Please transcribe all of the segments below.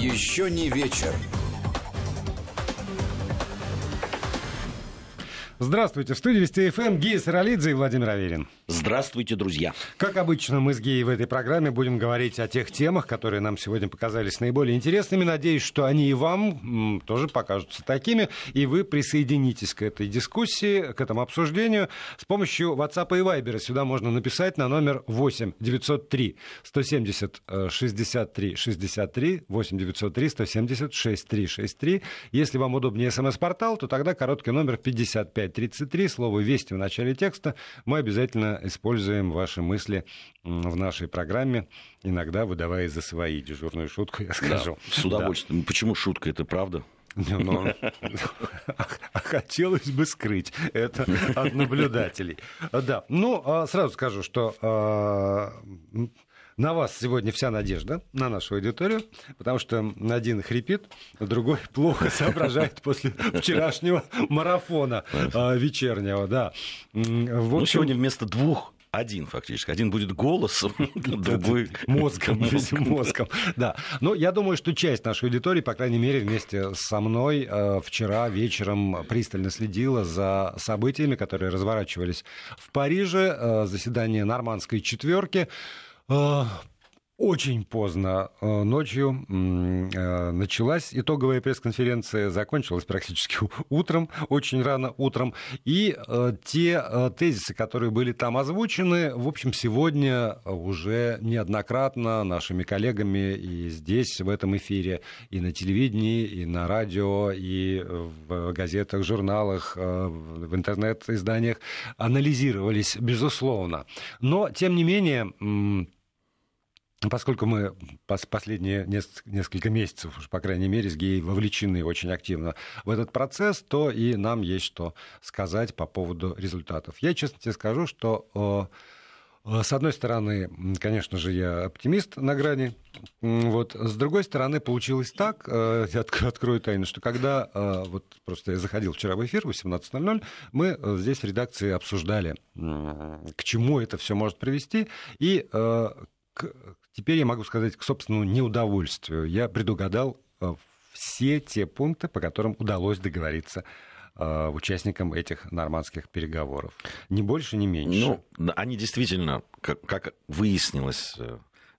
Еще не вечер. Здравствуйте. В студии Вести ФМ Гия Саралидзе и Владимир Аверин. Здравствуйте, друзья. Как обычно, мы с Геей в этой программе будем говорить о тех темах, которые нам сегодня показались наиболее интересными. Надеюсь, что они и вам тоже покажутся такими, и вы присоединитесь к этой дискуссии, к этому обсуждению с помощью WhatsApp и Viber. Сюда можно написать на номер 8 903 170 63 63 8 903 170 63 63. Если вам удобнее смс-портал, то тогда короткий номер 55 33, слово «Вести» в начале текста. Мы обязательно используем ваши мысли в нашей программе, иногда выдавая за свои дежурную шутку, я скажу. Да, с удовольствием. Да. Почему шутка? Это правда? Но, а хотелось бы скрыть это от наблюдателей. Да, ну, а сразу скажу, что а, на вас сегодня вся надежда, на нашу аудиторию, потому что один хрипит, другой плохо соображает после вчерашнего марафона вечернего, да. Ну, сегодня вместо двух один фактически. Один будет голосом, другой мозгом. мозгом. Да. Но я думаю, что часть нашей аудитории, по крайней мере, вместе со мной вчера вечером пристально следила за событиями, которые разворачивались в Париже. Заседание нормандской четверки. Очень поздно ночью началась итоговая пресс-конференция, закончилась практически утром, очень рано утром. И те тезисы, которые были там озвучены, в общем, сегодня уже неоднократно нашими коллегами и здесь, в этом эфире, и на телевидении, и на радио, и в газетах, журналах, в интернет-изданиях анализировались, безусловно. Но, тем не менее, Поскольку мы последние несколько месяцев, уж по крайней мере, с геей вовлечены очень активно в этот процесс, то и нам есть что сказать по поводу результатов. Я честно тебе скажу, что с одной стороны, конечно же, я оптимист на грани. Вот. С другой стороны, получилось так, я открою тайну, что когда вот просто я заходил вчера в эфир в 18.00, мы здесь в редакции обсуждали, к чему это все может привести, и к, теперь я могу сказать к собственному неудовольствию. Я предугадал э, все те пункты, по которым удалось договориться э, участникам этих нормандских переговоров. Ни больше, ни меньше. Ну, они действительно, как, как выяснилось,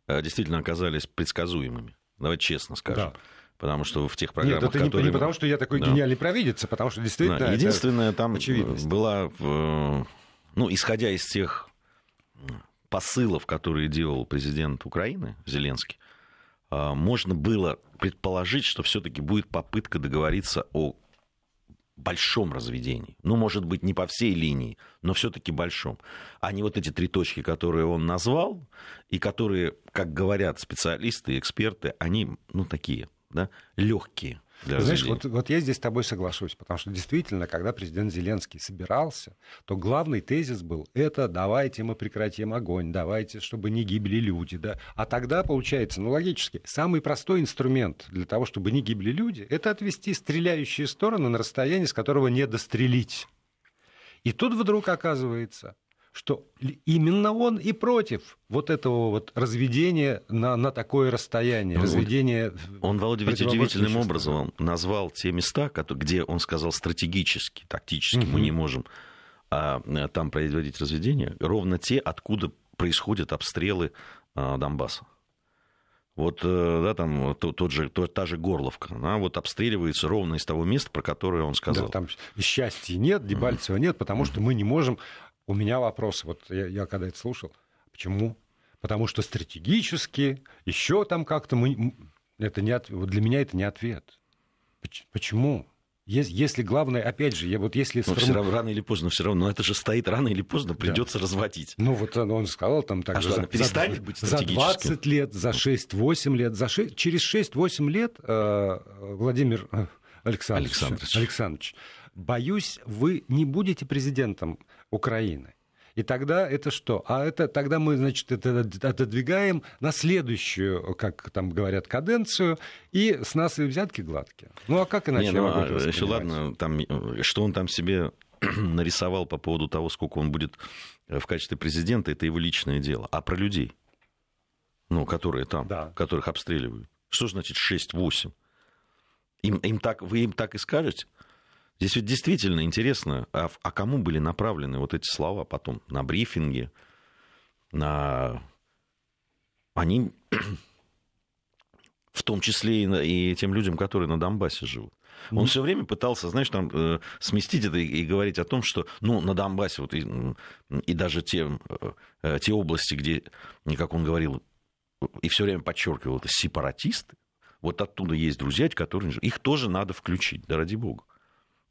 э, действительно оказались предсказуемыми. Давайте честно скажем. Да. Потому что в тех программах, Нет, это которые... не, не потому, что я такой да. гениальный провидец, а потому что действительно... Да. Единственное, там была, ну, исходя из тех посылов, которые делал президент Украины Зеленский, а, можно было предположить, что все-таки будет попытка договориться о большом разведении. Ну, может быть, не по всей линии, но все-таки большом. А не вот эти три точки, которые он назвал, и которые, как говорят специалисты и эксперты, они, ну, такие, да, легкие. Для Знаешь, вот, вот я здесь с тобой соглашусь, потому что действительно, когда президент Зеленский собирался, то главный тезис был, это давайте мы прекратим огонь, давайте, чтобы не гибли люди. Да? А тогда, получается, ну логически, самый простой инструмент для того, чтобы не гибли люди, это отвести стреляющие стороны на расстояние, с которого не дострелить. И тут вдруг оказывается, что именно он и против вот этого вот разведения на, на такое расстояние, он, разведения... Он, Володя, ведь удивительным образом назвал те места, где он сказал стратегически, тактически угу. мы не можем а, там производить разведение, ровно те, откуда происходят обстрелы а, Донбасса. Вот, э, да, там тот, тот же, тот, та же Горловка, она вот обстреливается ровно из того места, про которое он сказал. Да, там счастья нет, Дебальцева нет, потому что мы не можем у меня вопрос, вот я, я когда это слушал, почему? Потому что стратегически, еще там как-то мы... Это не от, вот для меня это не ответ. Почему? Если главное, опять же, я вот если... Но все равно, рано или поздно, все равно, но это же стоит рано или поздно, придется да. разводить. Ну вот он сказал там так а же... Что, за, перестанет за, быть За 20 лет, за 6-8 лет, за 6, через 6-8 лет э, Владимир э, Александрович, Александрович. Александрович, боюсь, вы не будете президентом Украины. И тогда это что? А это тогда мы, значит, это отодвигаем на следующую, как там говорят, каденцию, и с нас и взятки гладкие. Ну а как иначе? Не, ну, а, еще ладно, там, что он там себе нарисовал по поводу того, сколько он будет в качестве президента, это его личное дело. А про людей, ну, которые там, да. которых обстреливают. Что значит 6-8? Им, им так, вы им так и скажете? Здесь ведь действительно интересно, а, а кому были направлены вот эти слова потом? На брифинге, на... Они в том числе и, и тем людям, которые на Донбассе живут. Он все время пытался, знаешь, там э, сместить это и, и говорить о том, что, ну, на Донбассе вот и, и даже те, э, те области, где, как он говорил, и все время подчеркивал, это сепаратисты, вот оттуда есть друзья, которые... Их тоже надо включить, да ради бога.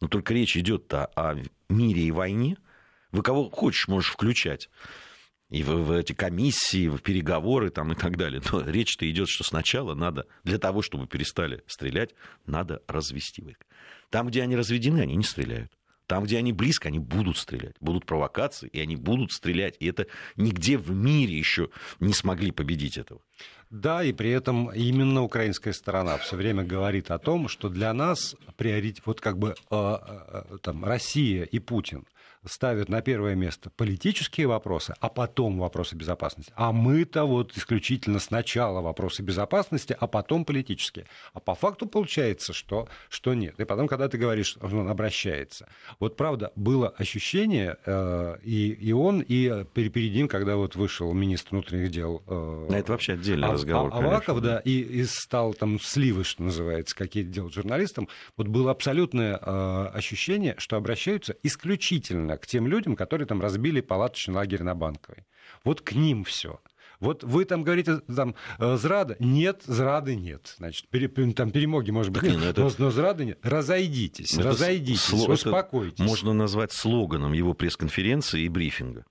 Но только речь идет о, мире и войне. Вы кого хочешь можешь включать. И в, в эти комиссии, в переговоры там, и так далее. Но речь-то идет, что сначала надо, для того, чтобы перестали стрелять, надо развести войска. Там, где они разведены, они не стреляют. Там, где они близко, они будут стрелять. Будут провокации, и они будут стрелять. И это нигде в мире еще не смогли победить этого. Да, и при этом именно украинская сторона все время говорит о том, что для нас приоритет, вот как бы э, э, там, Россия и Путин – ставят на первое место политические вопросы, а потом вопросы безопасности. А мы-то вот исключительно сначала вопросы безопасности, а потом политические. А по факту получается, что, что нет. И потом, когда ты говоришь, что он обращается. Вот правда, было ощущение, э, и, и он, и перед ним, когда вот вышел министр внутренних дел... Э, это вообще отдельный а, разговор, а, Аваков, да, и, и стал там сливы, что называется, какие-то делать журналистам, вот было абсолютное э, ощущение, что обращаются исключительно к тем людям, которые там разбили палаточный лагерь на Банковой. Вот к ним все. Вот вы там говорите, там, э, зрада? Нет, зрады нет. Значит, пере, там перемоги, может быть, нет, ну это... но, но зрады нет. Разойдитесь, это разойдитесь, сло... успокойтесь. Это можно назвать слоганом его пресс-конференции и брифинга.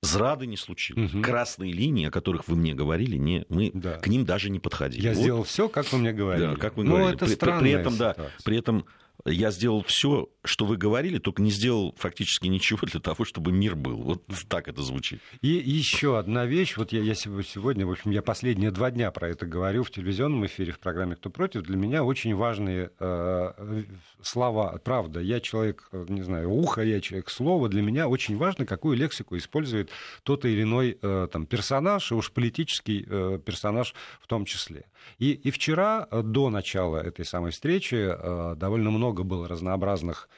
Зрады не случилось. Угу. Красные линии, о которых вы мне говорили, не, мы да. к ним даже не подходили. Я вот. сделал все, как вы мне говорили. Да, как вы ну, говорили. Это при, при, при этом, да, при этом я сделал все, что вы говорили, только не сделал фактически ничего для того, чтобы мир был. Вот так это звучит. И еще одна вещь. Вот я, я сегодня, в общем, я последние два дня про это говорю в телевизионном эфире, в программе «Кто против». Для меня очень важные э, слова. Правда, я человек, не знаю, ухо, я человек слова. Для меня очень важно, какую лексику использует тот или иной э, там, персонаж, и уж политический э, персонаж в том числе. И, и вчера, э, до начала этой самой встречи, э, довольно много было разнообразных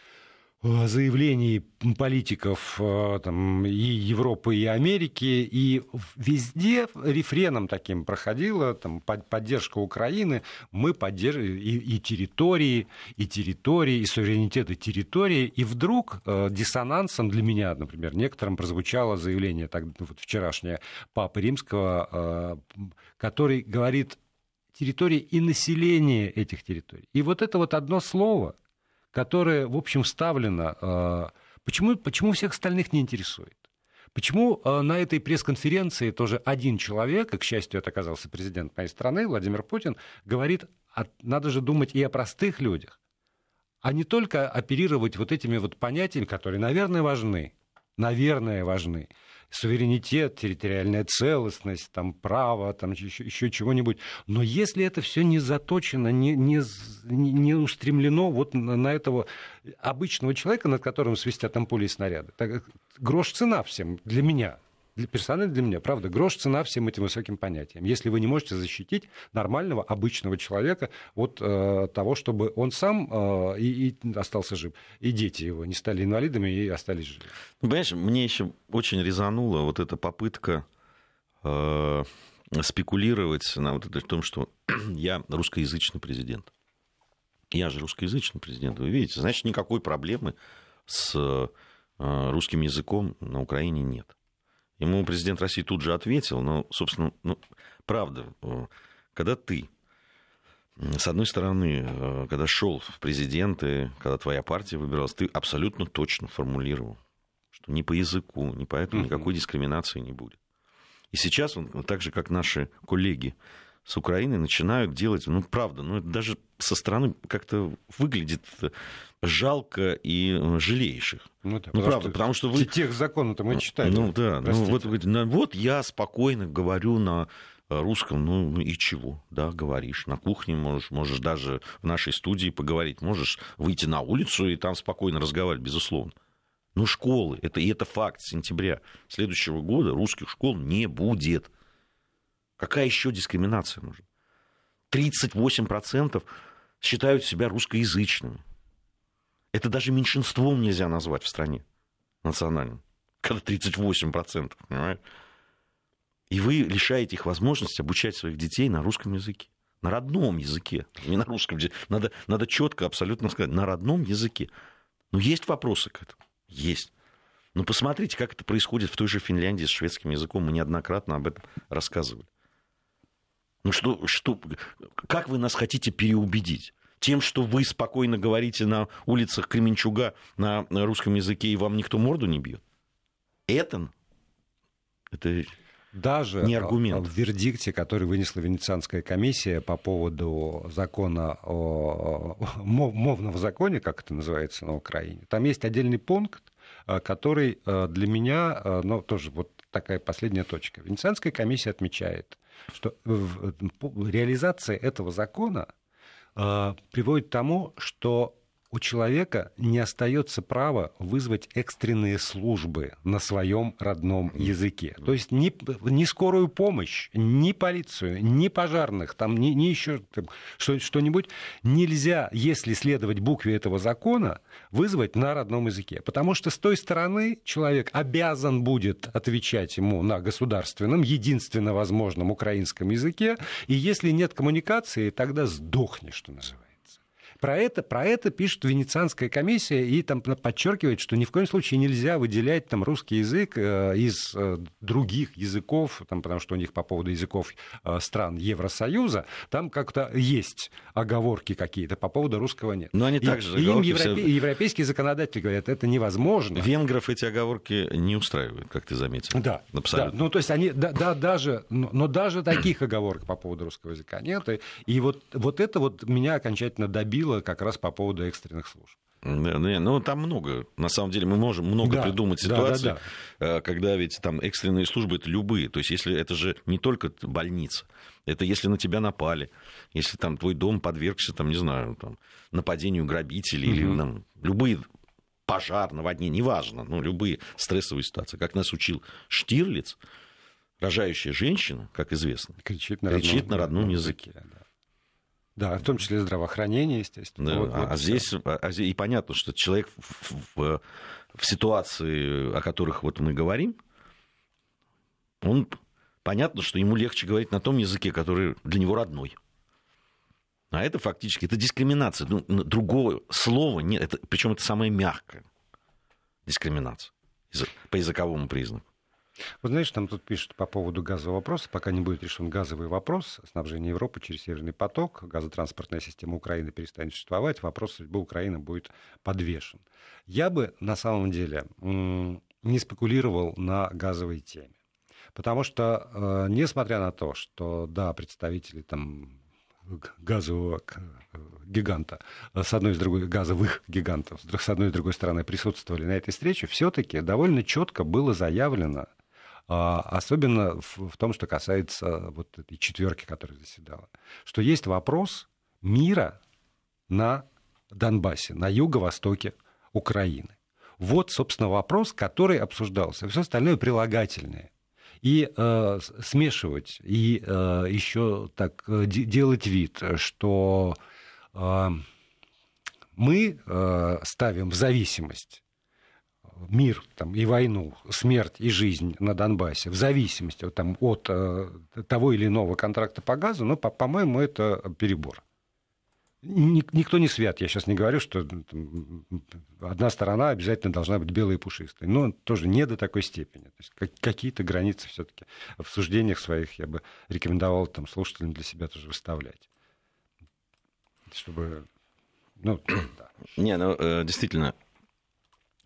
э, заявлений политиков там, и Европы, и Америки, и везде рефреном таким проходила там, поддержка Украины, мы поддерживаем и, и территории, и территории, и суверенитеты территории, и вдруг диссонансом для меня, например, некоторым прозвучало заявление так, вот вчерашнее Папы Римского, который говорит территории и население этих территорий. И вот это вот одно слово, которое, в общем, вставлено, э, почему, почему всех остальных не интересует? Почему э, на этой пресс-конференции тоже один человек, и, к счастью, это оказался президент моей страны, Владимир Путин, говорит, надо же думать и о простых людях, а не только оперировать вот этими вот понятиями, которые, наверное, важны, наверное, важны суверенитет, территориальная целостность, там, право, там, еще, еще чего-нибудь. Но если это все не заточено, не, не, не устремлено вот на, на этого обычного человека, над которым свистят там пули и снаряды, так, грош цена всем для меня для, персонально для меня, правда, грош цена всем этим высоким понятиям. Если вы не можете защитить нормального, обычного человека от э, того, чтобы он сам э, и, и остался жив, и дети его не стали инвалидами и остались живы. Ну, понимаешь, мне еще очень резанула вот эта попытка э, спекулировать на вот это, том, что я русскоязычный президент. Я же русскоязычный президент, вы видите, значит, никакой проблемы с э, русским языком на Украине нет. Ему президент России тут же ответил, но, собственно, ну, правда, э, когда ты, с одной стороны, э, когда шел в президенты, когда твоя партия выбиралась, ты абсолютно точно формулировал, что ни по языку, ни по этому никакой дискриминации не будет. И сейчас, он, так же, как наши коллеги с Украины, начинают делать, ну, правда, ну, это даже со стороны как-то выглядит жалко и э, жалеешь их. Ну, да, ну правда, что потому что вы... Тех законов-то мы читали. Ну да, ну, вот, ну, вот я спокойно говорю на русском, ну и чего, да, говоришь. На кухне можешь, можешь даже в нашей студии поговорить, можешь выйти на улицу и там спокойно разговаривать, безусловно. Но школы, это, и это факт, сентября следующего года русских школ не будет. Какая еще дискриминация нужна? 38% считают себя русскоязычными. Это даже меньшинством нельзя назвать в стране национальным. Когда 38%, понимаете? И вы лишаете их возможности обучать своих детей на русском языке. На родном языке. Не на русском языке. Надо, надо четко, абсолютно сказать, на родном языке. Но есть вопросы к этому? Есть. Но посмотрите, как это происходит в той же Финляндии с шведским языком. Мы неоднократно об этом рассказывали. Ну что, что, как вы нас хотите переубедить? Тем, что вы спокойно говорите на улицах Кременчуга на русском языке, и вам никто морду не бьет? Это, это даже не аргумент. в вердикте, который вынесла Венецианская комиссия по поводу закона о мовном законе, как это называется на Украине, там есть отдельный пункт, э, который э, для меня, ну, тоже вот такая последняя точка. Венецианская комиссия отмечает, что реализация этого закона приводит к тому, что у человека не остается права вызвать экстренные службы на своем родном языке. То есть ни, ни скорую помощь, ни полицию, ни пожарных, там, ни, ни еще там, что-нибудь нельзя, если следовать букве этого закона, вызвать на родном языке. Потому что с той стороны человек обязан будет отвечать ему на государственном, единственно возможном украинском языке, и если нет коммуникации, тогда сдохнешь, что называется. Про это, про это пишет Венецианская комиссия и там подчеркивает, что ни в коем случае нельзя выделять там русский язык э, из э, других языков, там, потому что у них по поводу языков э, стран Евросоюза там как-то есть оговорки какие-то, по поводу русского нет. Но они также и им европе... все... европейские законодатели говорят, это невозможно. Венгров эти оговорки не устраивают, как ты заметил. Да, Абсолютно. да. ну то есть они, да, да даже, но, но даже таких оговорок по поводу русского языка нет, и, и вот, вот это вот меня окончательно добило говорила как раз по поводу экстренных служб. Ну, там много. На самом деле мы можем много да, придумать ситуаций, да, да, да. когда ведь там экстренные службы это любые. То есть, если это же не только больница, это если на тебя напали, если там твой дом подвергся, там, не знаю, там, нападению грабителей угу. или там, любые пожар, наводнение, неважно, ну, любые стрессовые ситуации. Как нас учил Штирлиц, рожающая женщина, как известно, кричит на, кричит родном, на родном языке. языке да. Да, в том числе здравоохранение, естественно. Да, вот, а, вот а, здесь, а здесь и понятно, что человек в, в, в ситуации, о которых вот мы говорим, он понятно, что ему легче говорить на том языке, который для него родной. А это фактически это дискриминация. Ну, другого слова нет. Это, причем это самое мягкое дискриминация по языковому признаку. Вот знаешь, там тут пишут по поводу газового вопроса, пока не будет решен газовый вопрос, снабжения Европы через Северный поток, газотранспортная система Украины перестанет существовать, вопрос судьбы Украины будет подвешен. Я бы на самом деле не спекулировал на газовой теме. Потому что, э, несмотря на то, что, да, представители там газового гиганта, с одной и с другой газовых гигантов, с одной и с другой стороны присутствовали на этой встрече, все-таки довольно четко было заявлено особенно в том, что касается вот этой четверки, которая заседала, что есть вопрос мира на Донбассе, на юго-востоке Украины. Вот, собственно, вопрос, который обсуждался. Все остальное прилагательное. И э, смешивать, и э, еще так э, делать вид, что э, мы э, ставим в зависимость мир там, и войну, смерть и жизнь на Донбассе в зависимости вот, там, от э, того или иного контракта по газу, но, по- по-моему, это перебор. Никто не свят. Я сейчас не говорю, что там, одна сторона обязательно должна быть белой и пушистой. Но тоже не до такой степени. То есть какие-то границы все-таки в суждениях своих я бы рекомендовал там, слушателям для себя тоже выставлять. Чтобы ну, да. Не, ну, э, действительно,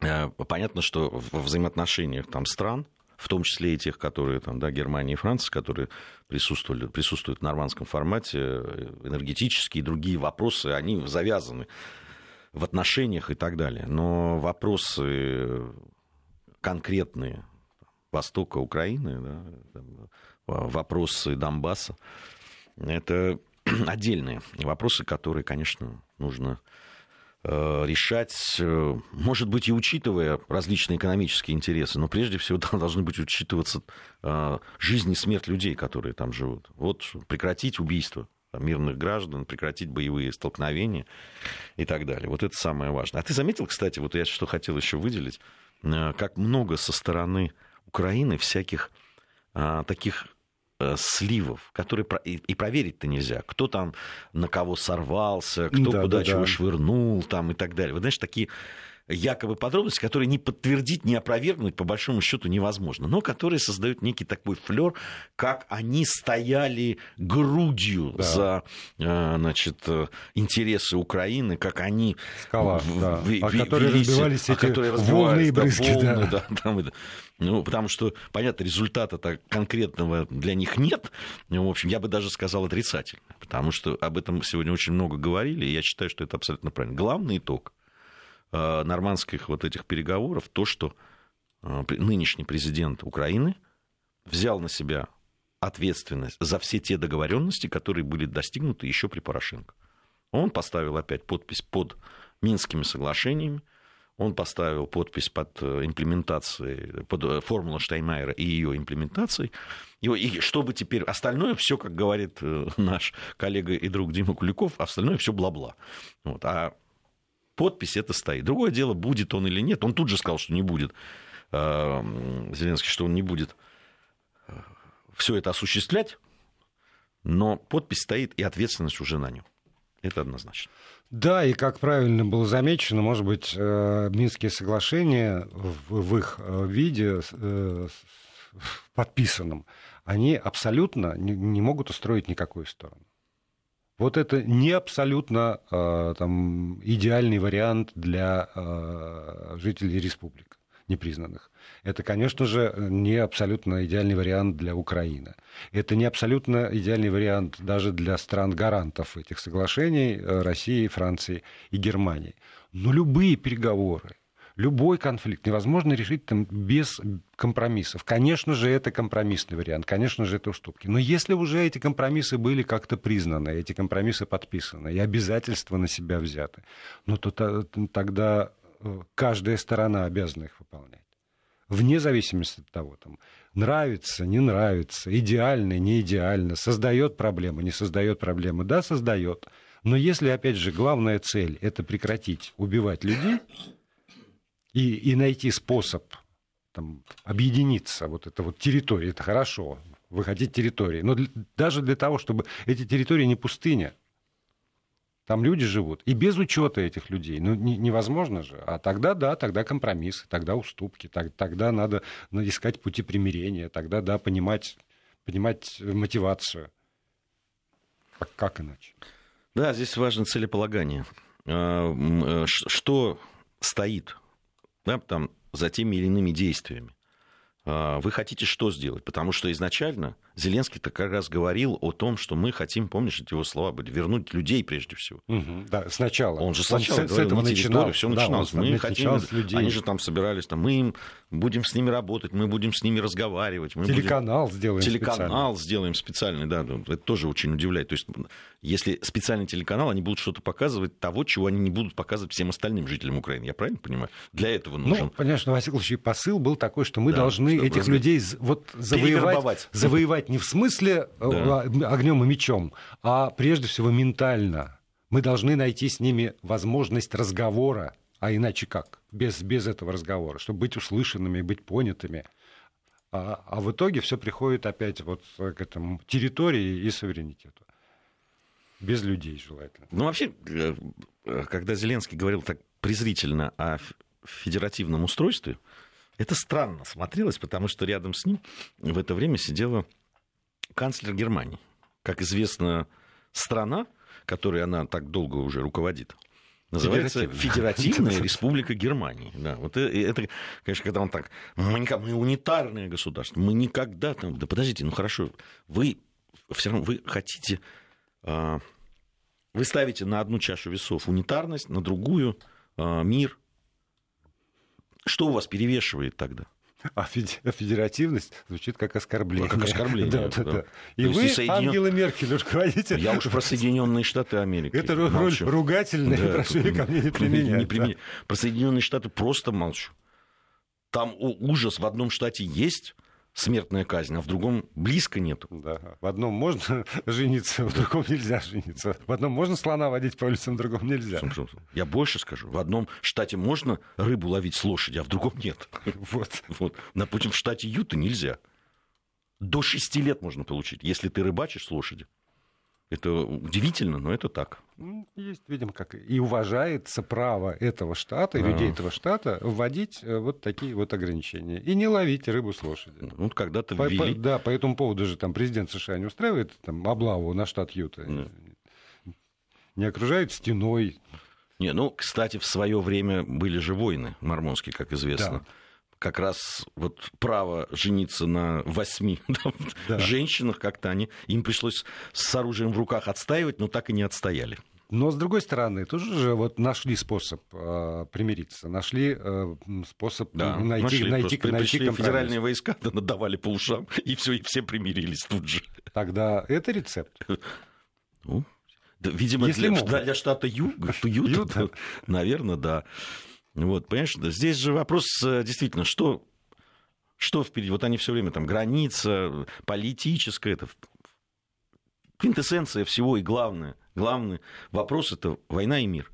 понятно, что в взаимоотношениях там стран, в том числе и тех, которые там, да, Германия и Франция, которые присутствовали, присутствуют в нормандском формате, э, энергетические и другие вопросы, они завязаны в отношениях и так далее. Но вопросы конкретные Востока Украины, да, вопросы Донбасса, это отдельные вопросы, которые, конечно, нужно Э, решать, э, может быть, и учитывая различные экономические интересы, но прежде всего должны быть учитываться э, жизнь и смерть людей, которые там живут. Вот прекратить убийство мирных граждан, прекратить боевые столкновения и так далее. Вот это самое важное. А ты заметил, кстати, вот я что хотел еще выделить, э, как много со стороны Украины всяких таких Э, сливов, которые и проверить-то нельзя. Кто там на кого сорвался, кто да, куда да, чего да. швырнул там и так далее. Вы знаете, такие якобы подробности, которые не подтвердить, не опровергнуть, по большому счету, невозможно, но которые создают некий такой флер, как они стояли грудью да. за э, значит, э, интересы Украины, как они Скала, в, да. в, а которые разбивались эти которые волны и брызги. Да, волны, да. Да, там, ну, потому что, понятно, результата-то конкретного для них нет. Ну, в общем, я бы даже сказал отрицательно, потому что об этом сегодня очень много говорили, и я считаю, что это абсолютно правильно. Главный итог Э, нормандских вот этих переговоров то, что э, нынешний президент Украины взял на себя ответственность за все те договоренности, которые были достигнуты еще при Порошенко. Он поставил опять подпись под Минскими соглашениями, он поставил подпись под э, имплементацией, под формулу Штайнмайера и ее имплементацией. И, чтобы теперь остальное все, как говорит наш коллега и друг Дима Куликов, остальное все бла-бла. Вот. А подпись это стоит. Другое дело, будет он или нет. Он тут же сказал, что не будет. Э, Зеленский, что он не будет э, все это осуществлять, но подпись стоит, и ответственность уже на нем. Это однозначно. Да, и как правильно было замечено, может быть, э, Минские соглашения в их виде подписанном, они абсолютно не могут устроить никакую сторону. Вот это не абсолютно э, там, идеальный вариант для э, жителей республик непризнанных. Это, конечно же, не абсолютно идеальный вариант для Украины. Это не абсолютно идеальный вариант даже для стран-гарантов этих соглашений э, России, Франции и Германии. Но любые переговоры, любой конфликт невозможно решить там без компромиссов. Конечно же, это компромиссный вариант, конечно же, это уступки. Но если уже эти компромиссы были как-то признаны, эти компромиссы подписаны, и обязательства на себя взяты, ну, то тогда каждая сторона обязана их выполнять. Вне зависимости от того, там, нравится, не нравится, идеально, не идеально, создает проблемы, не создает проблемы. Да, создает. Но если, опять же, главная цель – это прекратить убивать людей, и, и найти способ там, объединиться, вот это вот территория, это хорошо, вы хотите территории, но для, даже для того, чтобы эти территории не пустыня, там люди живут, и без учета этих людей, ну, не, невозможно же. А тогда, да, тогда компромиссы, тогда уступки, так, тогда надо искать пути примирения, тогда, да, понимать, понимать мотивацию. Как, как иначе? Да, здесь важно целеполагание. А, э, что стоит да, там, за теми или иными действиями. А, вы хотите что сделать? Потому что изначально Зеленский-то как раз говорил о том, что мы хотим, помнишь эти его слова были, вернуть людей прежде всего. Угу, да, сначала. Он же сначала он с, с этого начинал. Все начиналось. Да, мы хотим, людей. Они же там собирались, там, мы им будем с ними работать, мы будем с ними разговаривать. Мы телеканал будем... сделаем Телеканал специальный. сделаем специальный, да, это тоже очень удивляет. То есть, если специальный телеканал, они будут что-то показывать того, чего они не будут показывать всем остальным жителям Украины. Я правильно понимаю? Для этого ну, нужен... Ну, конечно, Василий Васильевич, посыл был такой, что мы да, должны этих людей вот завоевать, завоевать не в смысле смысле да. Э, огнем и мечом, а прежде всего ментально. Мы должны найти с ними возможность разговора, а иначе как? Без, без этого разговора, чтобы быть услышанными, быть понятыми. А, а в итоге все приходит опять вот к этому территории и суверенитету. Без людей желательно. Ну, вообще, э, когда Зеленский говорил так презрительно о федеративном устройстве, это странно смотрелось, потому что рядом с ним в это время сидела канцлер Германии. Как известно, страна, которой она так долго уже руководит, называется Федеративная Республика Германии. Да, вот это, это, конечно, когда он так, мы, мы унитарное государство, мы никогда там, да подождите, ну хорошо, вы все равно, вы хотите, а, вы ставите на одну чашу весов унитарность, на другую а, мир. Что у вас перевешивает тогда? А федеративность звучит как оскорбление. Как оскорбление. Да, да, да. И вы, Соединен... Ангела Меркель, руководитель... Я уже про Соединенные Штаты Америки Это роль ругательная, да, прошу ее ко мне не применять. Не применять. Да. Про Соединенные Штаты просто молчу. Там ужас в одном штате есть, смертная казнь, а в другом близко нету. Да. В одном можно жениться, в другом нельзя жениться. В одном можно слона водить по улицам, в другом нельзя. Я больше скажу. В одном штате можно рыбу ловить с лошади, а в другом нет. Вот. вот. Допустим, в штате Юта нельзя. До 6 лет можно получить, если ты рыбачишь с лошади. Это удивительно, но это так. Ну, есть, видимо, как и уважается право этого штата, и людей этого штата вводить э, вот такие вот ограничения. И не ловить рыбу с лошади. Ну, когда-то по, ввели. По, да, по этому поводу же там президент США не устраивает там, облаву на штат Юта. Да. Не окружает стеной. Не, ну, кстати, в свое время были же войны мормонские, как известно. Да как раз вот право жениться на восьми да. женщинах, как-то они, им пришлось с оружием в руках отстаивать, но так и не отстояли. Но, с другой стороны, тоже же вот нашли способ э, примириться, нашли э, способ да, найти, нашли, найти, найти пришли федеральные войска, да, надавали по ушам, и все, и все примирились тут же. Тогда это рецепт? Ну, да, видимо, Если для, для штата Юг, Юта, наверное, да. Вот, понимаешь, здесь же вопрос э, действительно, что, что впереди? Вот они все время там граница, политическая, это квинтэссенция всего и главное, главный вопрос это война и мир.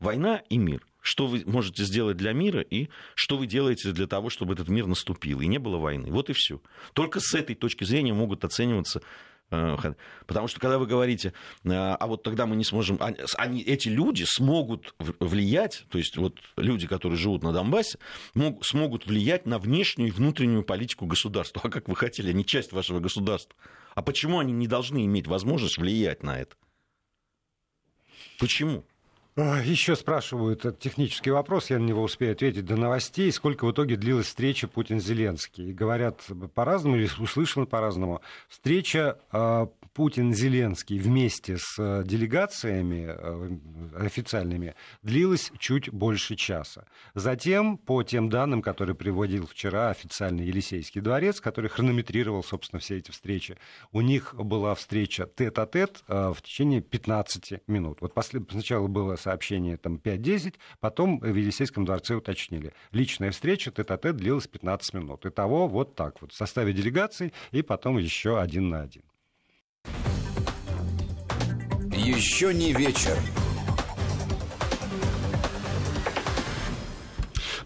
Война и мир. Что вы можете сделать для мира и что вы делаете для того, чтобы этот мир наступил и не было войны. Вот и все. Только с этой точки зрения могут оцениваться потому что когда вы говорите, э, а вот тогда мы не сможем, они, эти люди смогут влиять, то есть вот люди, которые живут на Донбассе, мог, смогут влиять на внешнюю и внутреннюю политику государства. А как вы хотели, они часть вашего государства. А почему они не должны иметь возможность влиять на это? Почему? Еще спрашивают технический вопрос, я на него успею ответить до новостей. Сколько в итоге длилась встреча Путин-Зеленский? Говорят по-разному или услышано по-разному. Встреча а, Путин-Зеленский вместе с э, делегациями э, официальными длилась чуть больше часа. Затем, по тем данным, которые приводил вчера официальный Елисейский дворец, который хронометрировал, собственно, все эти встречи, у них была встреча тет-а-тет э, в течение 15 минут. Вот послед... сначала было сообщение там 5-10, потом в Елисейском дворце уточнили. Личная встреча тет-а-тет длилась 15 минут. Итого вот так вот в составе делегаций и потом еще один на один. Еще не вечер.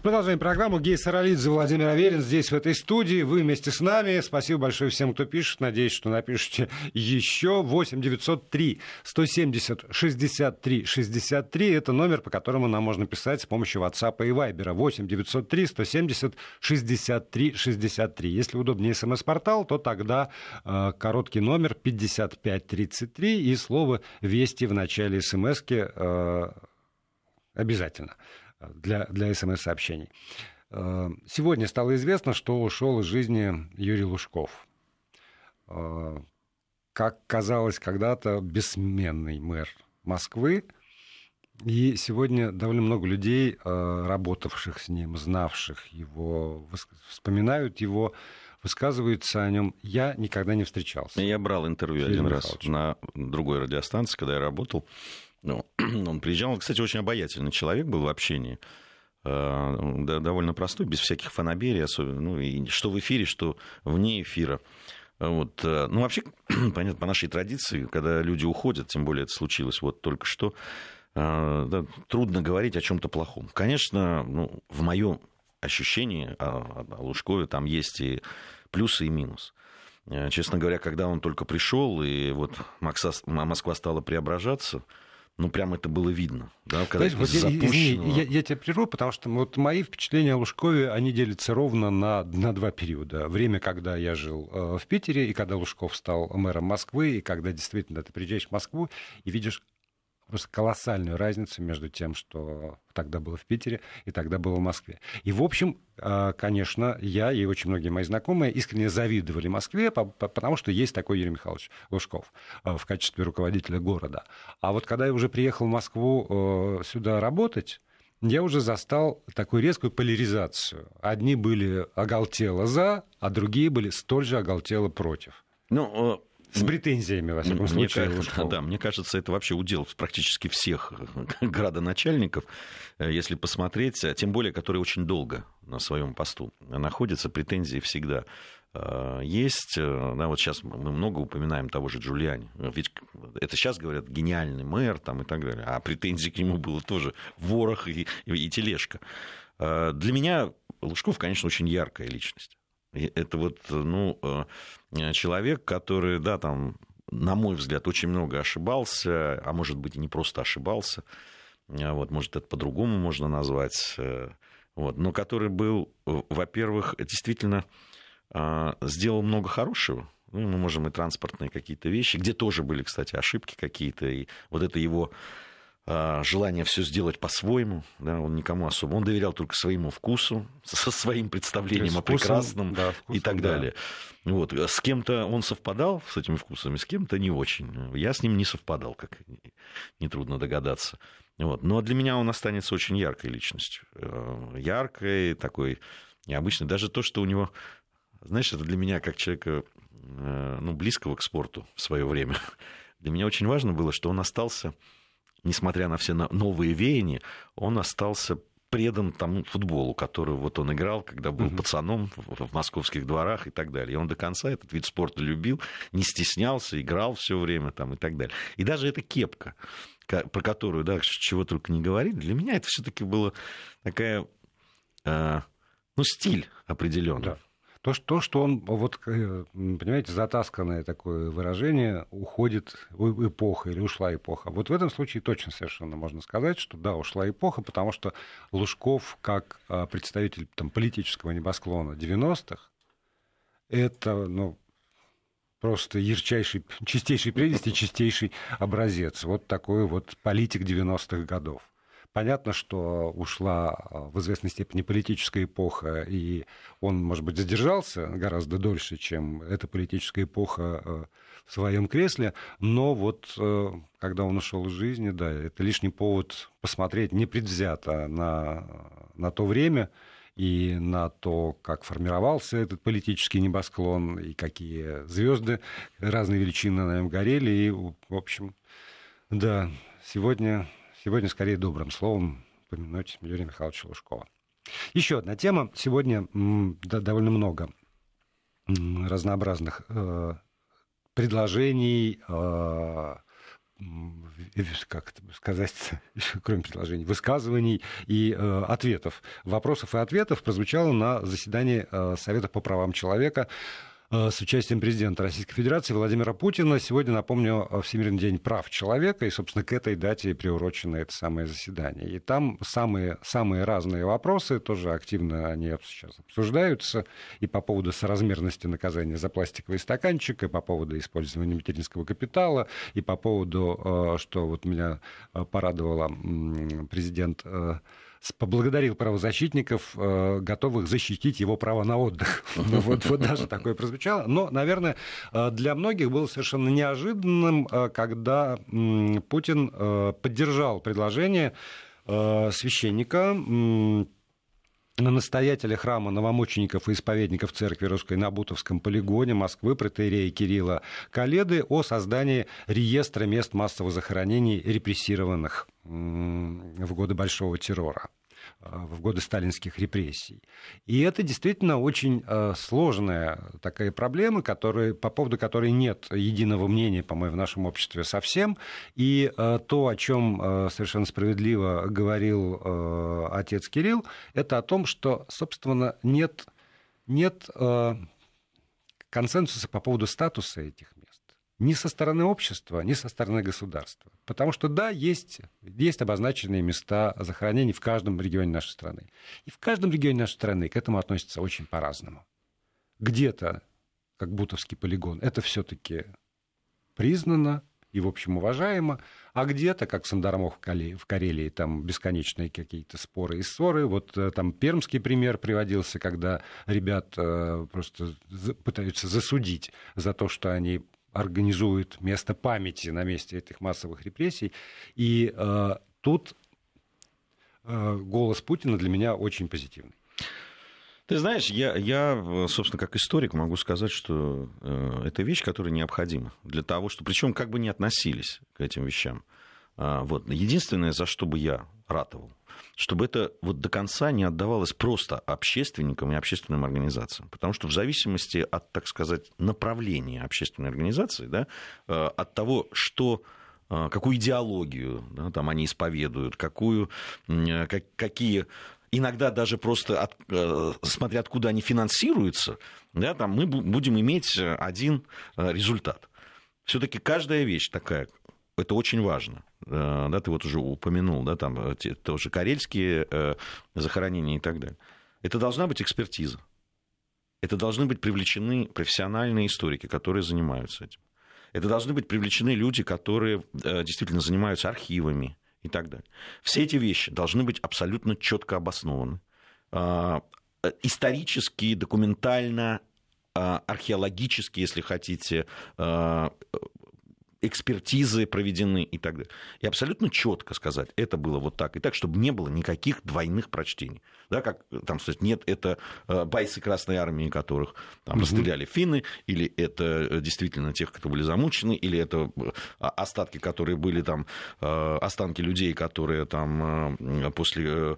Продолжаем программу. Гей Саралидзе, Владимир Аверин здесь, в этой студии. Вы вместе с нами. Спасибо большое всем, кто пишет. Надеюсь, что напишите еще. 8 903 170 63 63. Это номер, по которому нам можно писать с помощью WhatsApp и Viber. 8 903 170 63 63. Если удобнее смс-портал, то тогда э, короткий номер 5533 и слово «Вести» в начале смс э, обязательно для, для смс-сообщений. Э, сегодня стало известно, что ушел из жизни Юрий Лужков. Э, как казалось когда-то, бессменный мэр Москвы. И сегодня довольно много людей, э, работавших с ним, знавших его, вспоминают его, высказываются о нем. Я никогда не встречался. Я брал интервью Сергей один Михайлович. раз на другой радиостанции, когда я работал. Ну, он приезжал, он, кстати, очень обаятельный человек был в общении. Э, довольно простой, без всяких фанаберий, особенно, ну, и что в эфире, что вне эфира. Вот. Э, ну, вообще, понятно, по нашей традиции, когда люди уходят, тем более это случилось вот только что, э, да, трудно говорить о чем-то плохом. Конечно, ну, в моем ощущении о, о Лужкове там есть и плюсы, и минусы. Честно говоря, когда он только пришел, и вот Москва стала преображаться, ну, прям это было видно. Да, когда Знаешь, вот я, извини, я, я тебя прерву, потому что вот мои впечатления о Лужкове, они делятся ровно на, на два периода. Время, когда я жил э, в Питере, и когда Лужков стал мэром Москвы, и когда действительно ты приезжаешь в Москву и видишь просто колоссальную разницу между тем, что тогда было в Питере и тогда было в Москве. И, в общем, а, конечно, я и очень многие мои знакомые искренне завидовали Москве, потому что есть такой Юрий Михайлович Лужков а, в качестве руководителя города. А вот когда я уже приехал в Москву э, сюда работать, я уже застал такую резкую поляризацию. Одни были оголтело за, а другие были столь же оголтело против. Ну, с претензиями, во всяком мне случае. Кажется, да, мне кажется, это вообще удел практически всех градоначальников, э, если посмотреть, а тем более, которые очень долго на своем посту находятся, претензии всегда э, есть. Э, да, вот сейчас мы много упоминаем того же Джулиани. Ведь это сейчас говорят гениальный мэр там, и так далее. А претензий к нему было тоже ворох и, и тележка. Для меня Лужков, конечно, очень яркая личность. Это вот, ну, э, человек, который, да, там, на мой взгляд, очень много ошибался, а может быть, и не просто ошибался, а вот, может, это по-другому можно назвать, э, вот, но который был, во-первых, действительно сделал много хорошего, ну, мы можем и транспортные какие-то вещи, где тоже были, кстати, ошибки какие-то, и вот это его желание все сделать по-своему, да, он никому особо, он доверял только своему вкусу, со своим представлением вкусом, о прекрасном да, вкусом, и так далее. Да. Вот. С кем-то он совпадал с этими вкусами, с кем-то не очень. Я с ним не совпадал, как нетрудно догадаться. Вот. Но для меня он останется очень яркой личностью. Э, яркой, такой необычной. Даже то, что у него, знаешь, это для меня как человека э, ну, близкого к спорту в свое время. Для меня очень важно было, что он остался несмотря на все новые веяния, он остался предан тому футболу, который вот он играл, когда был uh пацаном в, в московских дворах и так далее. И он до конца этот вид спорта любил, не стеснялся, играл все время там и так далее. И даже эта кепка, про которую, да, чего только не говорили, для меня это все-таки было такая, э, ну, стиль определенный. Да. То, что, что он, вот, э, понимаете, затасканное такое выражение, уходит эпоха или ушла эпоха. Вот в этом случае точно совершенно можно сказать, что да, ушла эпоха, потому что Лужков, как а, представитель там, политического небосклона 90-х, это, ну, просто ярчайший, чистейший прелесть и чистейший образец. Вот такой вот политик 90-х годов. Понятно, что ушла а, в известной степени политическая эпоха, и он, может быть, задержался гораздо дольше, чем эта политическая эпоха а, в своем кресле, но вот э, когда он ушел из жизни, да, это лишний повод посмотреть непредвзято на, на то время, и на то, как формировался этот политический небосклон, и какие звезды разные величины на нем горели. И, в общем, да, сегодня Сегодня скорее добрым словом помянуть Юрия Михайловича Лужкова. Еще одна тема. Сегодня довольно много разнообразных э, предложений, э, как сказать, кроме предложений, высказываний и э, ответов, вопросов и ответов прозвучало на заседании Совета по правам человека Э, с участием президента Российской Федерации Владимира Путина. Сегодня, напомню, э, Всемирный день прав человека, и, собственно, к этой дате приурочено это самое заседание. И там самые, самые разные вопросы, тоже активно они сейчас обсуждаются, и по поводу соразмерности наказания за пластиковый стаканчик, и по поводу использования материнского капитала, и по поводу, э, что вот меня порадовало президент поблагодарил правозащитников, э, готовых защитить его право на отдых. Вот, вот даже такое прозвучало. Но, наверное, э, для многих было совершенно неожиданным, э, когда Путин поддержал предложение священника настоятеля храма новомучеников и исповедников церкви русской на Бутовском полигоне Москвы протеерея Кирилла Каледы о создании реестра мест массовых захоронений репрессированных в годы Большого террора. Э, в годы сталинских репрессий. И это действительно очень э, сложная такая проблема, которая, по поводу которой нет единого мнения, по-моему, в нашем обществе совсем. И э, то, о чем совершенно справедливо говорил отец Кирилл, это о том, что, собственно, нет, нет консенсуса по поводу статуса этих ни со стороны общества, ни со стороны государства. Потому что, да, есть, есть обозначенные места захоронений в каждом регионе нашей страны. И в каждом регионе нашей страны к этому относятся очень по-разному. Где-то, как Бутовский полигон, это все-таки признано и, в общем, уважаемо, а где-то, как Сандармох в Карелии, там бесконечные какие-то споры и ссоры. Вот э, там пермский пример приводился, когда ребят э, просто пытаются засудить за то, что они организует место памяти на месте этих массовых репрессий. И э, тут э, голос Путина для меня очень позитивный. Ты знаешь, я, я, собственно, как историк могу сказать, что э, это вещь, которая необходима для того, что... Причем как бы не относились к этим вещам. А, вот. Единственное, за что бы я ратовал, чтобы это вот до конца не отдавалось просто общественникам и общественным организациям. Потому что в зависимости от, так сказать, направления общественной организации, да, э, от того, что э, какую идеологию да, там они исповедуют, какую, как, какие иногда даже просто от, э, смотря откуда они финансируются, да, там мы будем иметь один результат. Все-таки каждая вещь такая, это очень важно. Э, да, ты вот уже упомянул, да, там э, тоже карельские э, захоронения и так далее. Это должна быть экспертиза. Это должны быть привлечены профессиональные историки, которые занимаются этим. Это должны быть привлечены люди, которые действительно занимаются архивами и так далее. Все эти вещи должны быть абсолютно четко обоснованы. Исторически, документально, археологически, если хотите, экспертизы проведены и так далее. И абсолютно четко сказать, это было вот так и так, чтобы не было никаких двойных прочтений. Да, как там, сказать, нет, это э, бойцы Красной Армии, которых там расстреляли финны, или это э, действительно тех, кто были замучены, или это э, остатки, которые были там, останки людей, которые там после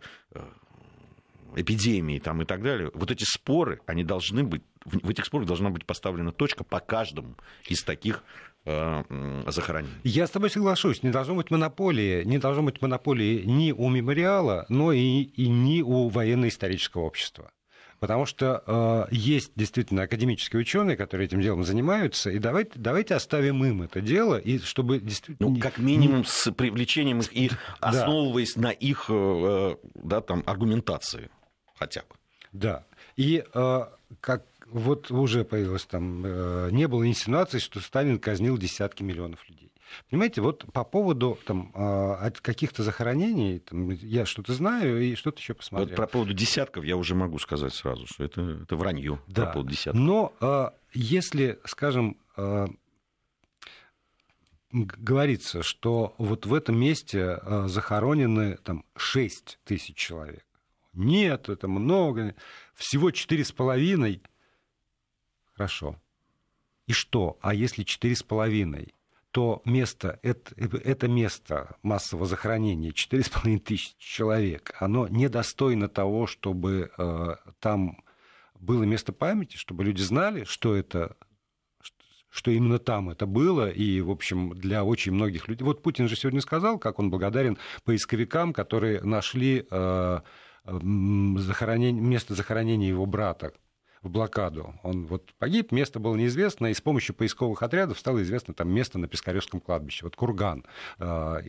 эпидемии там, и так далее, вот эти споры, они должны быть, в этих спорах должна быть поставлена точка по каждому из таких Э, захоронений. Я с тобой соглашусь. Не должно быть монополии. Не должно быть монополии ни у мемориала, но и, и ни у военно-исторического общества. Потому что э, есть действительно академические ученые, которые этим делом занимаются, и давайте, давайте оставим им это дело, и чтобы действительно... Ну, как минимум с привлечением их и основываясь да. на их э, да, там, аргументации хотя бы. Да. И э, как вот уже появилось там, э, не было инсинуации, что Сталин казнил десятки миллионов людей. Понимаете, вот по поводу там, э, каких-то захоронений, там, я что-то знаю и что-то еще посмотрел. Вот про поводу десятков я уже могу сказать сразу, что это, это вранье да. про поводу десятков. Но э, если, скажем, говорится, что вот в этом месте захоронены там, 6 тысяч человек. Нет, это много. Всего четыре с половиной Хорошо. И что? А если четыре с половиной? то место, это, это место массового захоронения, 4,5 тысячи человек, оно недостойно того, чтобы э, там было место памяти, чтобы люди знали, что это что именно там это было, и, в общем, для очень многих людей... Вот Путин же сегодня сказал, как он благодарен поисковикам, которые нашли э, захоронение, место захоронения его брата, в блокаду. Он вот погиб, место было неизвестно, и с помощью поисковых отрядов стало известно там место на Пискаревском кладбище, вот курган, э,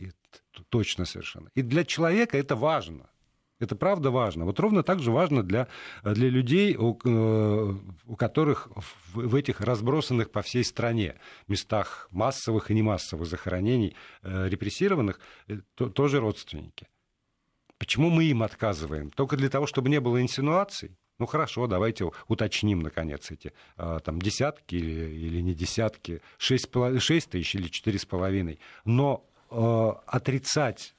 точно совершенно. И для человека это важно. Это правда важно. Вот ровно так же важно для, для людей, у, э, у которых в, в этих разбросанных по всей стране местах массовых и немассовых захоронений э, репрессированных то, тоже родственники. Почему мы им отказываем? Только для того, чтобы не было инсинуаций? Ну хорошо, давайте уточним, наконец, эти а, там, десятки или, или не десятки, 6, 6 тысяч или 4,5. Но э, отрицать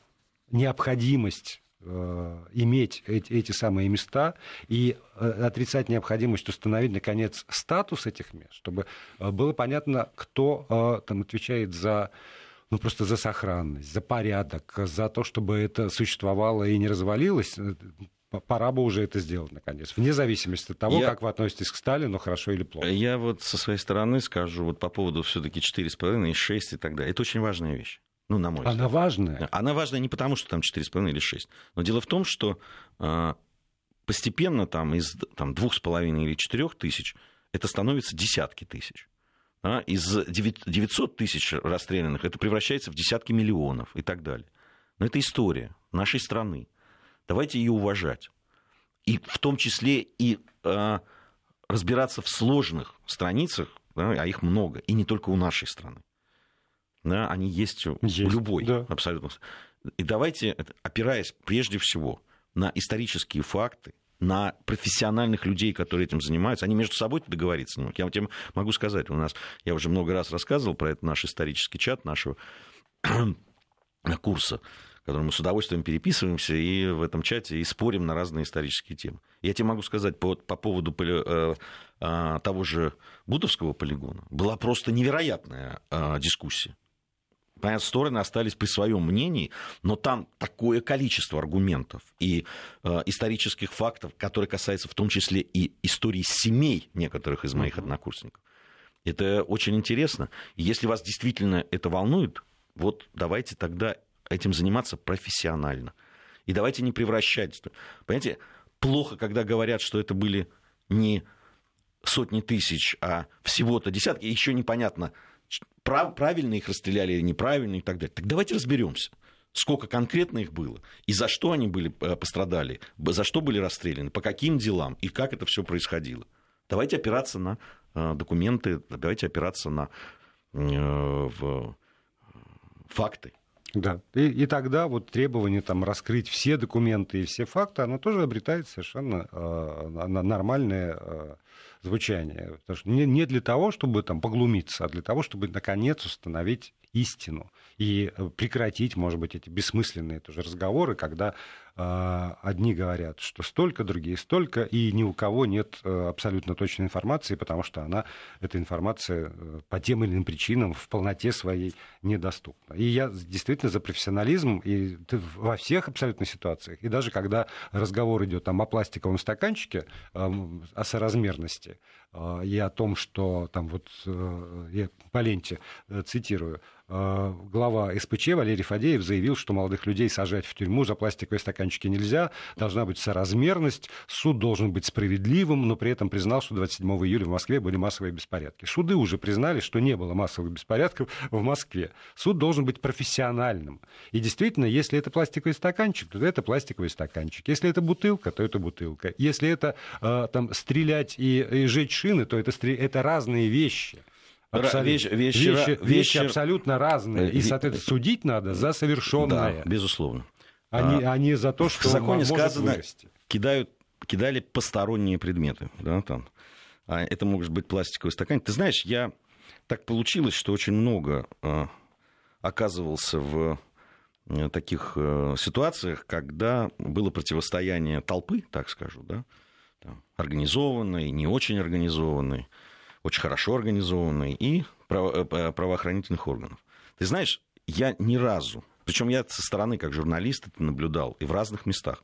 необходимость э, иметь эти, эти самые места и отрицать необходимость установить, наконец, статус этих мест, чтобы было понятно, кто там отвечает за ну, просто за сохранность, за порядок, за то, чтобы это существовало и не развалилось, пора бы уже это сделать, наконец, вне зависимости от того, я... как вы относитесь к Сталину, хорошо или плохо. Я вот со своей стороны скажу вот по поводу все-таки 4,5 и 6 и так далее. Это очень важная вещь. Ну, на мой Она взгляд. важная? Она важная не потому, что там 4,5 или 6. Но дело в том, что э, постепенно там из там, 2,5 или 4 тысяч это становится десятки тысяч. А? Из 900 тысяч расстрелянных это превращается в десятки миллионов и так далее. Но это история нашей страны. Давайте ее уважать. И в том числе и э, разбираться в сложных страницах, да, а их много, и не только у нашей страны. Да, они есть, есть у любой да. абсолютно. И давайте, опираясь прежде всего на исторические факты, на профессиональных людей, которые этим занимаются, они между собой договориться не могут. Я вам могу сказать, у нас, я уже много раз рассказывал про это наш исторический чат нашего курса, которым мы с удовольствием переписываемся и в этом чате и спорим на разные исторические темы. Я тебе могу сказать по, по поводу э, э, того же Бутовского полигона. Была просто невероятная э, дискуссия. Понятно, стороны остались при своем мнении, но там такое количество аргументов и э, исторических фактов, которые касаются в том числе и истории семей некоторых из моих однокурсников. Это очень интересно. И если вас действительно это волнует, вот давайте тогда этим заниматься профессионально. И давайте не превращать. Понимаете, плохо, когда говорят, что это были не сотни тысяч, а всего-то десятки, еще непонятно, прав, правильно их расстреляли или неправильно и так далее. Так давайте разберемся сколько конкретно их было, и за что они были, э, пострадали, за что были расстреляны, по каким делам, и как это все происходило. Давайте опираться на э, документы, давайте опираться на э, в факты. Да. И, и тогда вот требование там, раскрыть все документы и все факты, оно тоже обретает совершенно э, нормальное э, звучание. Потому что не, не для того, чтобы там, поглумиться, а для того, чтобы наконец установить истину и э, прекратить, может быть, эти бессмысленные тоже разговоры, когда одни говорят, что столько, другие столько, и ни у кого нет э, абсолютно точной информации, потому что она, эта информация э, по тем или иным причинам в полноте своей недоступна. И я действительно за профессионализм и во всех абсолютно ситуациях, и даже когда разговор идет там, о пластиковом стаканчике, о соразмерности, и о том, что там вот э, я по ленте э, цитирую, Э, глава СПЧ Валерий Фадеев заявил, что молодых людей сажать в тюрьму за пластиковые стаканчики нельзя, должна быть соразмерность, суд должен быть справедливым, но при этом признал, что 27 июля в Москве были массовые беспорядки. Суды уже признали, что не было массовых беспорядков в Москве. Суд должен быть профессиональным. И действительно, если это пластиковый стаканчик, то это пластиковый стаканчик. Если это бутылка, то это бутылка. Если это э, там, стрелять и, и жечь шины, то это, это разные вещи. Абсолютно. Вещи, вещи, вещи, вещи абсолютно разные. И, соответственно, судить надо за совершенное. Да, безусловно. А не, а не за то, что в законе сказано, вырасти. кидают, кидали посторонние предметы. Да, там. А это может быть пластиковый стакан. Ты знаешь, я так получилось, что очень много э, оказывался в э, таких э, ситуациях, когда было противостояние толпы, так скажу, да, там, организованной, не очень организованной очень хорошо организованный, и э, правоохранительных органов. Ты знаешь, я ни разу, причем я со стороны как журналист это наблюдал, и в разных местах.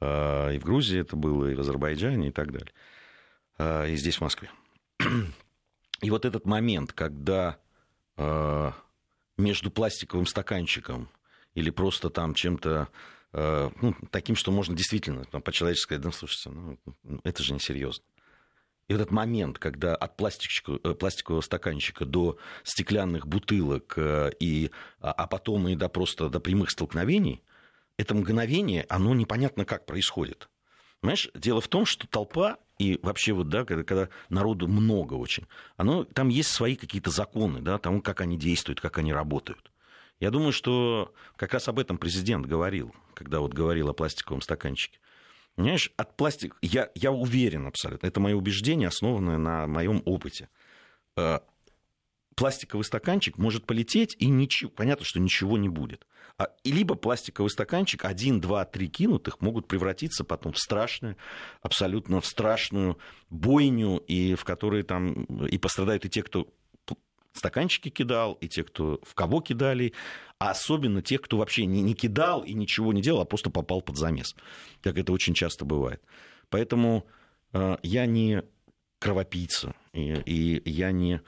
А, и в Грузии это было, и в Азербайджане, и так далее. А, и здесь, в Москве. И вот этот момент, когда между пластиковым стаканчиком или просто там чем-то ну, таким, что можно действительно там, по-человечески да, слушайте, ну, это же несерьезно. И этот момент, когда от э, пластикового стаканчика до стеклянных бутылок, э, и, а, а потом и до просто до прямых столкновений, это мгновение, оно непонятно как происходит. Понимаешь, дело в том, что толпа и вообще вот, да, когда, когда народу много очень, оно, там есть свои какие-то законы, да, тому, как они действуют, как они работают. Я думаю, что как раз об этом президент говорил, когда вот говорил о пластиковом стаканчике. Понимаешь, от пластика, я, я уверен абсолютно, это мое убеждение, основанное на моем опыте. Э, пластиковый стаканчик может полететь, и ничего, понятно, что ничего не будет. А, и либо пластиковый стаканчик, один, два, три кинутых, могут превратиться потом в страшную, абсолютно в страшную бойню, и в которой там и пострадают и те, кто стаканчики кидал, и те, кто в кого кидали, а особенно тех, кто вообще не, не кидал и ничего не делал, а просто попал под замес, как это очень часто бывает. Поэтому э, я не кровопийца, и, и я не,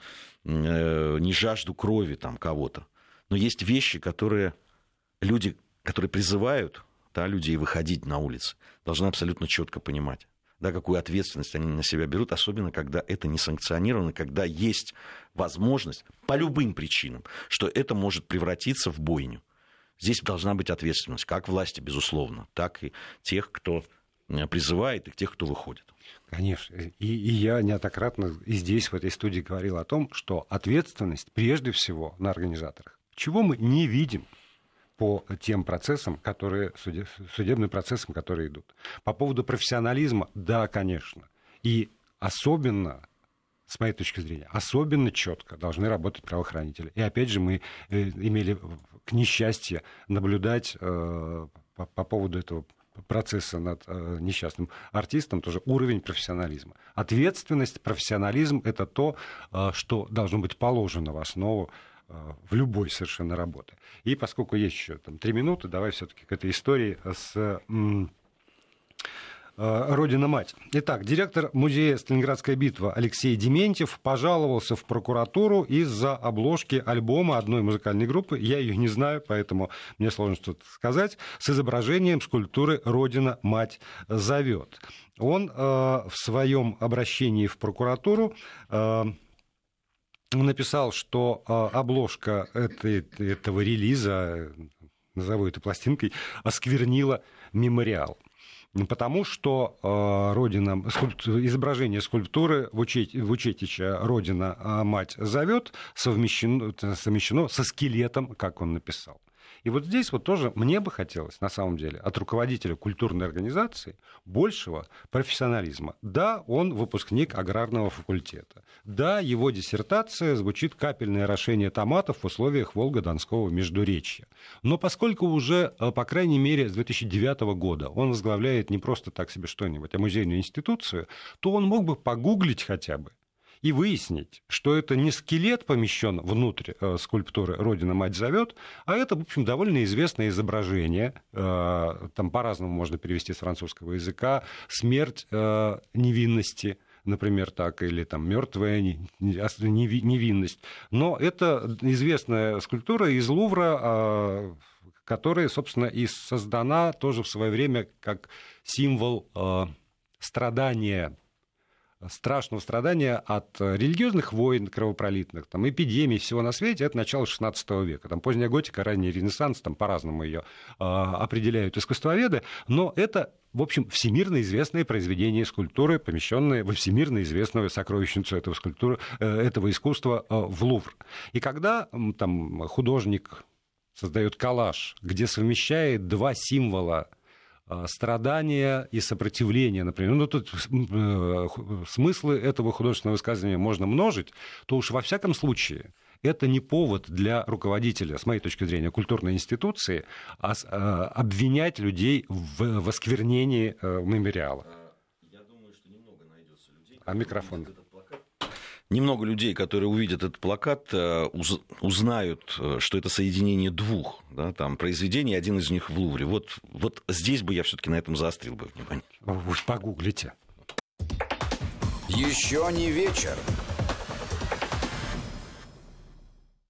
э, не жажду крови там кого-то. Но есть вещи, которые люди, которые призывают да, людей выходить на улицы, должны абсолютно четко понимать да, какую ответственность они на себя берут, особенно когда это не санкционировано, когда есть возможность по любым причинам, что это может превратиться в бойню. Здесь должна быть ответственность как власти, безусловно, так и тех, кто э, призывает, и тех, кто выходит. Конечно. И, и я неоднократно и здесь, в этой студии, говорил о том, что ответственность прежде всего на организаторах. Чего мы не видим по тем процессам, которые, судебным процессам, которые идут. По поводу профессионализма, да, конечно. И особенно с моей точки зрения, особенно четко должны работать правоохранители. И опять же, мы э, имели к несчастью, наблюдать по, по поводу этого процесса над э, несчастным артистом, тоже уровень профессионализма. Ответственность, профессионализм — это то, э, что должно быть положено в основу э, в любой совершенно работы. И поскольку есть еще там три минуты, давай все-таки к этой истории с Э, Родина-мать. Итак, директор музея «Сталинградская битва» Алексей Дементьев пожаловался в прокуратуру из-за обложки альбома одной музыкальной группы. Я ее не знаю, поэтому мне сложно что-то сказать. С изображением скульптуры «Родина-мать зовет». Он э, в своем обращении в прокуратуру э, написал, что э, обложка этой, этого релиза, назову это пластинкой, осквернила мемориал потому что э, родина, скульп, изображение скульптуры Вучетича «Родина, а мать зовет» совмещено, совмещено со скелетом, как он написал. И вот здесь вот тоже мне бы хотелось, на самом деле, от руководителя культурной организации большего профессионализма. Да, он выпускник аграрного факультета. Да, его диссертация звучит «Капельное орошение томатов в условиях Волго-Донского междуречья». Но поскольку уже, э, по крайней мере, с 2009 года он возглавляет не просто так себе что-нибудь, а музейную институцию, то он мог бы погуглить хотя бы и выяснить, что это не скелет помещен внутрь э, скульптуры «Родина мать зовет», а это, в общем, довольно известное изображение, э, там по-разному можно перевести с французского языка, «Смерть э, невинности», например, так, или там мертвая невинность. Но это известная скульптура из Лувра, которая, собственно, и создана тоже в свое время как символ страдания страшного страдания от религиозных войн кровопролитных, там, эпидемий, всего на свете, это начало XVI века. Там поздняя готика, ранний ренессанс, там по-разному ее э, определяют искусствоведы, но это в общем, всемирно известные произведения скульптуры, помещенные во всемирно известную сокровищницу этого, скульптуры, э, этого искусства э, в Лувр. И когда там, художник создает коллаж, где совмещает два символа а, страдания и сопротивления, например. Ну, тут э, смыслы этого художественного высказывания можно множить, то уж во всяком случае это не повод для руководителя, с моей точки зрения, культурной институции, а, а обвинять людей в восквернении э, мемориала. Я думаю, что немного найдется людей. А микрофон? Немного людей, которые увидят этот плакат, э, узнают, э, что это соединение двух да, там, произведений, один из них в Лувре. Вот, вот здесь бы я все-таки на этом заострил бы внимание. Вы уж погуглите. Еще не вечер.